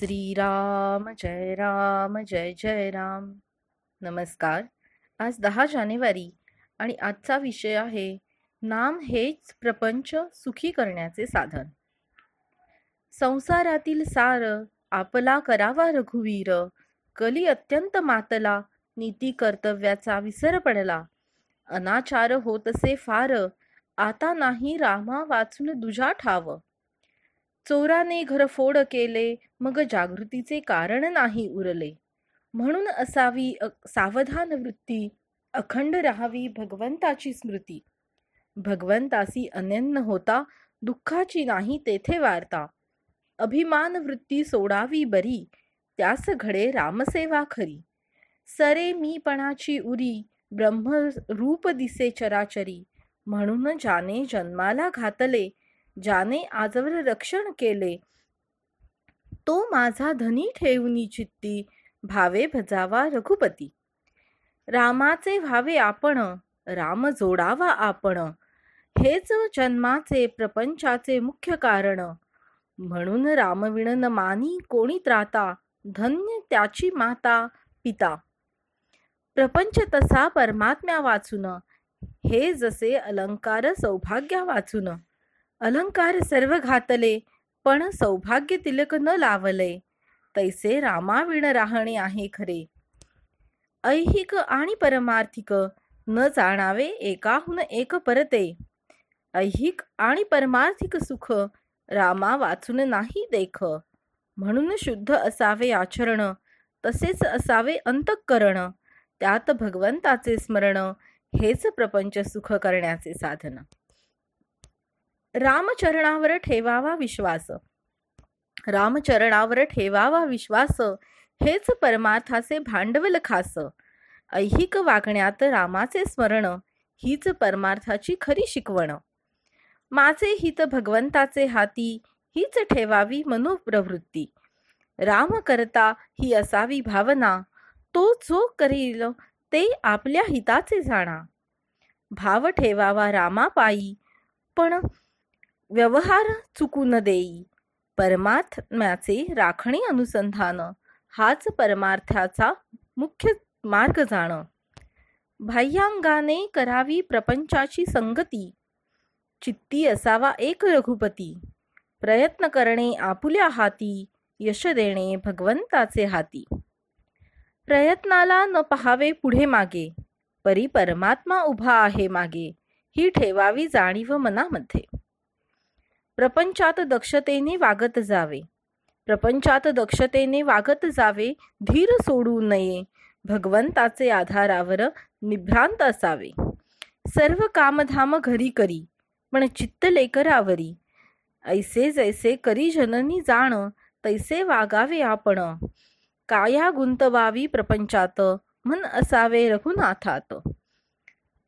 श्रीराम जय राम जय जय राम. नमस्कार. आज दहा जानेवारी आणि आजचा विषय आहे नाम हेच प्रपंच सुखी करण्याचे साधन. संसारातील सार आपला करावा रघुवीर कली अत्यंत मातला नीती कर्तव्याचा विसर पडला. अनाचार होत असे फार आता नाही रामा वाचून दुजा ठाव. चोराने घरफोड केले मग जागृतीचे कारण नाही उरले. म्हणून असावी सावधान वृत्ती अखंड राहावी भगवंताची स्मृती. भगवंतासी अनन्य होता दुःखाची नाही तेथे वार्ता. अभिमान वृत्ती सोडावी बरी त्यास घडे रामसेवा खरी. सरे मीपणाची उरी ब्रह्म रूप दिसे चराचरी म्हणून जाने जन्माला घातले ज्याने आजवर रक्षण केले. तो माझा धनी ठेवणी चित्ती भावे भजावा रघुपती. रामाचे भावे आपण राम जोडावा आपण. हेच जन्माचे प्रपंचाचे मुख्य कारण. म्हणून रामविणन मानी कोणी त्राता धन्य त्याची माता पिता. प्रपंच तसा परमात्म्या वाचून हे जसे अलंकार सौभाग्या वाचून. अलंकार सर्व घातले पण सौभाग्य तिलक न लावले. तैसे रामाविण राहणे आहे खरे. ऐहिक आणि परमार्थिक न जाणावे एकाहून एक परते. ऐहिक आणि परमार्थिक सुख रामा वाचून नाही देख. म्हणून शुद्ध असावे आचरण तसेच असावे अंतःकरण. त्यात भगवंताचे स्मरण हेच प्रपंच सुख करण्याचे साधन. रामचरणावर ठेवावा विश्वास. रामचरणावर ठेवावा विश्वास हेच परमार्थाचे भांडवल खास. ऐहिक वागण्यात रामाचे स्मरण हीच परमार्थाची खरी शिकवण. माझे हित भगवंताचे हाती हीच ठेवावी मनोप्रवृत्ती. राम करता ही असावी भावना तो जो करील ते आपल्या हिताचे जाणा. भाव ठेवावा रामापायी पण व्यवहार चुकू न देई. परमात्म्याचे राखणे अनुसंधान हाच परमार्थाचा मुख्य मार्ग जाण. बाह्यांगाने करावी प्रपंचाची संगती. चित्ती असावा एक रघुपती. प्रयत्न करणे आपुल्या हाती यश देणे भगवंताचे हाती. प्रयत्नाला न पहावे पुढे मागे परी परमात्मा उभा आहे मागे ही ठेवावी जाणीव मनामध्ये. प्रपंचात दक्षतेने वागत जावे. प्रपंचात दक्षतेने वागत जावे धीर सोडू नये. भगवंताचे आधारावर निभ्रांत असावे. सर्व कामधाम घरी करी पण चित्त लेकरावरी. ऐसे जैसे करी जननी जाण तैसे वागावे आपण. काया गुंतवावी प्रपंचात मन असावे रघुनाथात.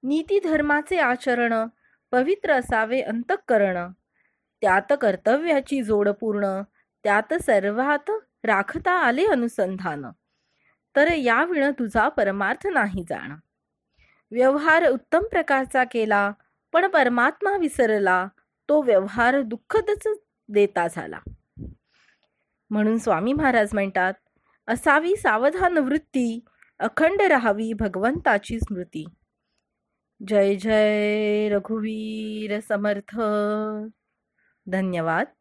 नीती धर्माचे आचरण पवित्र असावे अंतःकरण. त्यात कर्तव्याची जोड पूर्ण त्यात सर्वात राखता आले अनुसंधान. तर याविण तुझा परमार्थ नाही जाण. व्यवहार उत्तम प्रकारचा केला पण परमात्मा विसरला तो व्यवहार दुःखदच देता झाला. म्हणून स्वामी महाराज म्हणतात असावी सावधान वृत्ती अखंड राहावी भगवंताची स्मृती. जय जय रघुवीर समर्थ. धन्यवाद.